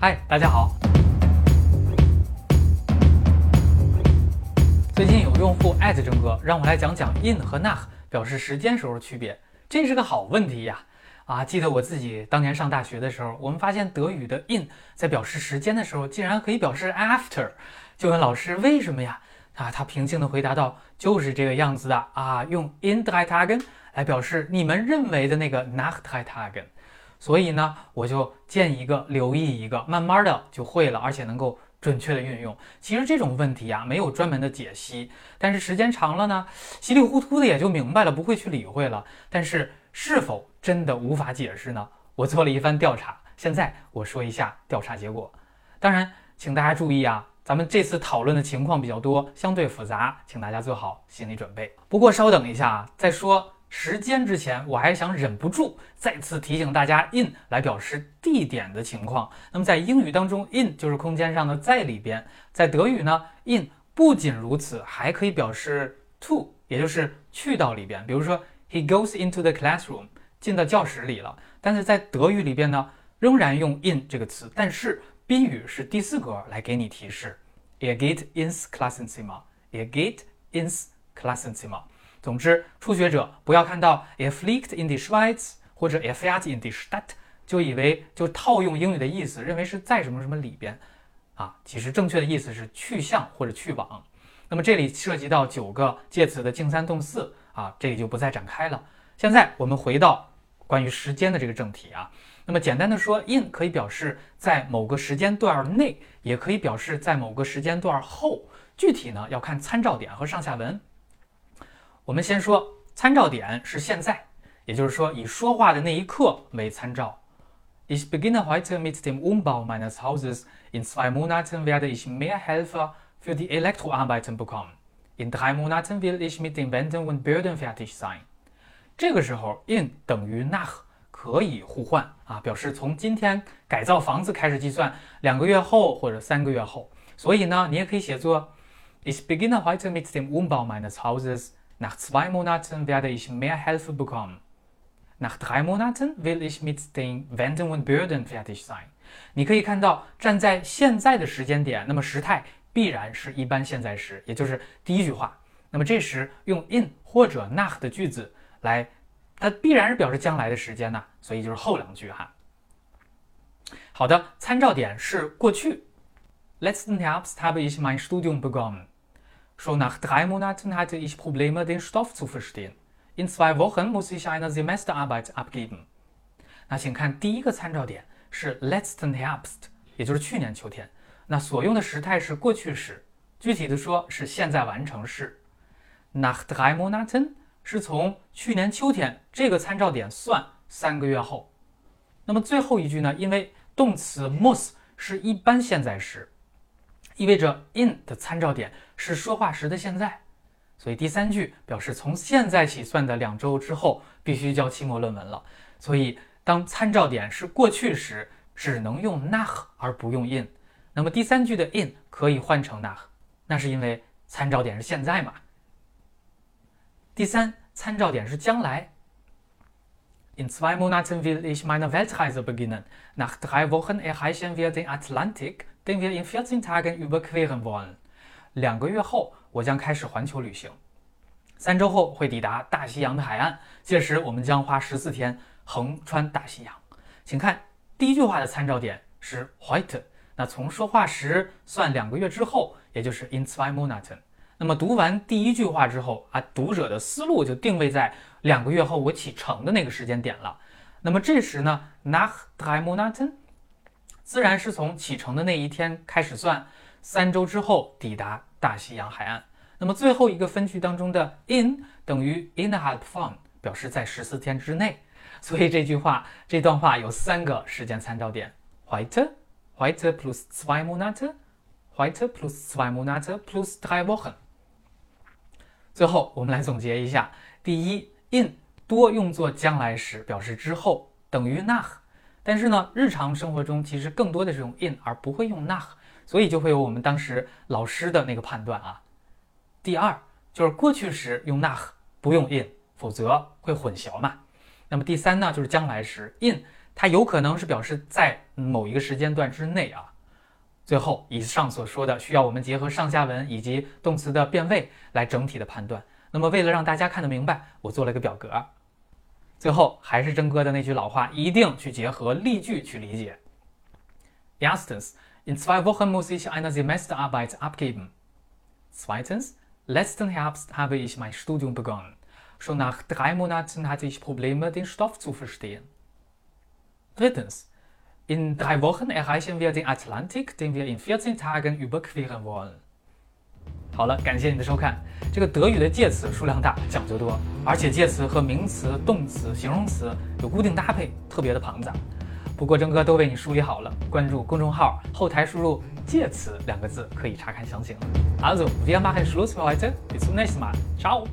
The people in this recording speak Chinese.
嗨，大家好。最近有用户艾特郑哥，让我来讲讲 in 和 nach 表示时间时候的区别，这是个好问题呀！啊，记得我自己当年上大学的时候，我们发现德语的 in 在表示时间的时候，竟然可以表示 after，就问老师为什么呀？啊，他平静地回答道：“就是这个样子的啊，用 in drei Tagen 来表示你们认为的那个 nach drei Tagen。”所以呢，我就见一个留意一个，慢慢的就会了，而且能够准确的运用。其实这种问题啊，没有专门的解析，但是时间长了呢，稀里糊涂的也就明白了，不会去理会了。但是是否真的无法解释呢？我做了一番调查，现在我说一下调查结果。当然，请大家注意啊，咱们这次讨论的情况比较多，相对复杂，请大家做好心理准备。不过稍等一下啊，再说。时间之前，我还想忍不住再次提醒大家，in 来表示地点的情况。那么在英语当中，in 就是空间上的在里边；在德语呢，in 不仅如此，还可以表示 to，也就是去到里边。比如说，he goes into the classroom，进到教室里了。但是在德语里边呢，仍然用 in 这个词，但是宾语是第四格来给你提示，er geht ins Klassenzimmer，er geht ins Klassenzimmer。总之，初学者不要看到 if liegt in die Schweiz 或者 if fährt in die Stadt 就以为就套用英语的意思，认为是在什么什么里边啊。其实正确的意思是去向或者去往。那么这里涉及到九个介词的静三动四啊，这里就不再展开了。现在我们回到关于时间的这个正题啊。那么简单的说，in 可以表示在某个时间段内，也可以表示在某个时间段后。具体呢要看参照点和上下文。我们先说参照点是现在，也就是说以说话的那一刻为参照。Ich beginne heute mit dem Umbau meines Hauses. In zwei Monaten werde ich mehr Helfer für die Elektroarbeiten bekommen. In drei Monaten will ich mit den Wänden und Böden fertig sein. 这个时候，in 等于 nach 可以互换啊，表示从今天改造房子开始计算，两个月后或者三个月后。所以呢，你也可以写作 Ich beginne heute mit dem Umbau meines Hauses. Nach zwei Monaten werde ich mehr Hilfe bekommen. Nach drei Monaten will ich mit den Wänden und Böden fertig sein. 你可以看到，站在现在的时间点，那么时态必然是一般现在时，也就是第一句话。那么这时用 in 或者 nach 的句子来，它必然是表示将来的时间呐，所以就是后两句哈。好的，参照点是过去。Letzten Herbst habe ich mein Studium begonnen. Schon nach drei Monaten hatte ich Probleme, den Stoff zu verstehen. In zwei Wochen muss ich eine Semesterarbeit abgeben. 那请看第一个参照点是 letzten Herbst，也就是去年秋天。那所用的时态是过去时，具体的说是现在完成式。Nach drei Monaten 是从去年秋天这个参照点算三个月后。那么最后一句呢？因为动词 muss 是一般现在时。意味着 in 的参照点是说话时的现在，所以第三句表示从现在起算的两周之后必须交期末论文了。所以当参照点是过去时，只能用 nach 而不用 in。那么第三句的 in 可以换成 nach，那是因为参照点是现在嘛。第三，参照点是将来。In zwei Monaten will ich meine Weltreise beginnen. Nach drei Wochen erreichen wir den Atlantik. Den wir in vierzehn Tagen überqueren wollen。两个月后，我将开始环球旅行。三周后会抵达大西洋的海岸，届时我们将花十四天横穿大西洋。请看第一句话的参照点是 white 那从说话时算两个月之后，也就是 in zwei Monaten。那么读完第一句话之后啊，读者的思路就定位在两个月后我启程的那个时间点了。那么这时呢，nach drei Monaten。自然是从启程的那一天开始算，三周之后抵达大西洋海岸。那么最后一个分句当中的 in 等于 in the half f u n 表示在十四天之内。所以这句话这段话有三个时间参照点：heute，heute plus zwei Monate，heute plus zwei Monate plus drei Wochen。最后我们来总结一下：第一，in 多用作将来时，表示之后，等于 nach。但是呢，日常生活中其实更多的是用 in 而不会用 nach，所以就会有我们当时老师的那个判断啊。第二就是过去时用 nach 不用 in，否则会混淆嘛。那么第三呢，就是将来时 in 它有可能是表示在某一个时间段之内啊。最后，以上所说的需要我们结合上下文以及动词的变位来整体的判断。那么，为了让大家看得明白，我做了个表格。最后，还是真哥的那句老话，一定去结合例句去理解。Erstens, in zwei Wochen muss ich eine Semesterarbeit abgeben. Zweitens, letzten Herbst habe ich mein Studium begonnen. Schon nach drei Monaten hatte ich Probleme, den Stoff zu verstehen. Drittens, in drei Wochen erreichen wir den Atlantik, den wir in 14 Tagen überqueren wollen. 好了，感谢你的收看。这个德语的介词数量大，讲究多，而且介词和名词、动词、形容词有固定搭配，特别的庞杂。 不过真哥都为你梳理好了，关注公众号后台输入“介词”两个字，可以查看详情。Also, wir machen Schluss für heute. Bis zum nächsten Mal. Ciao.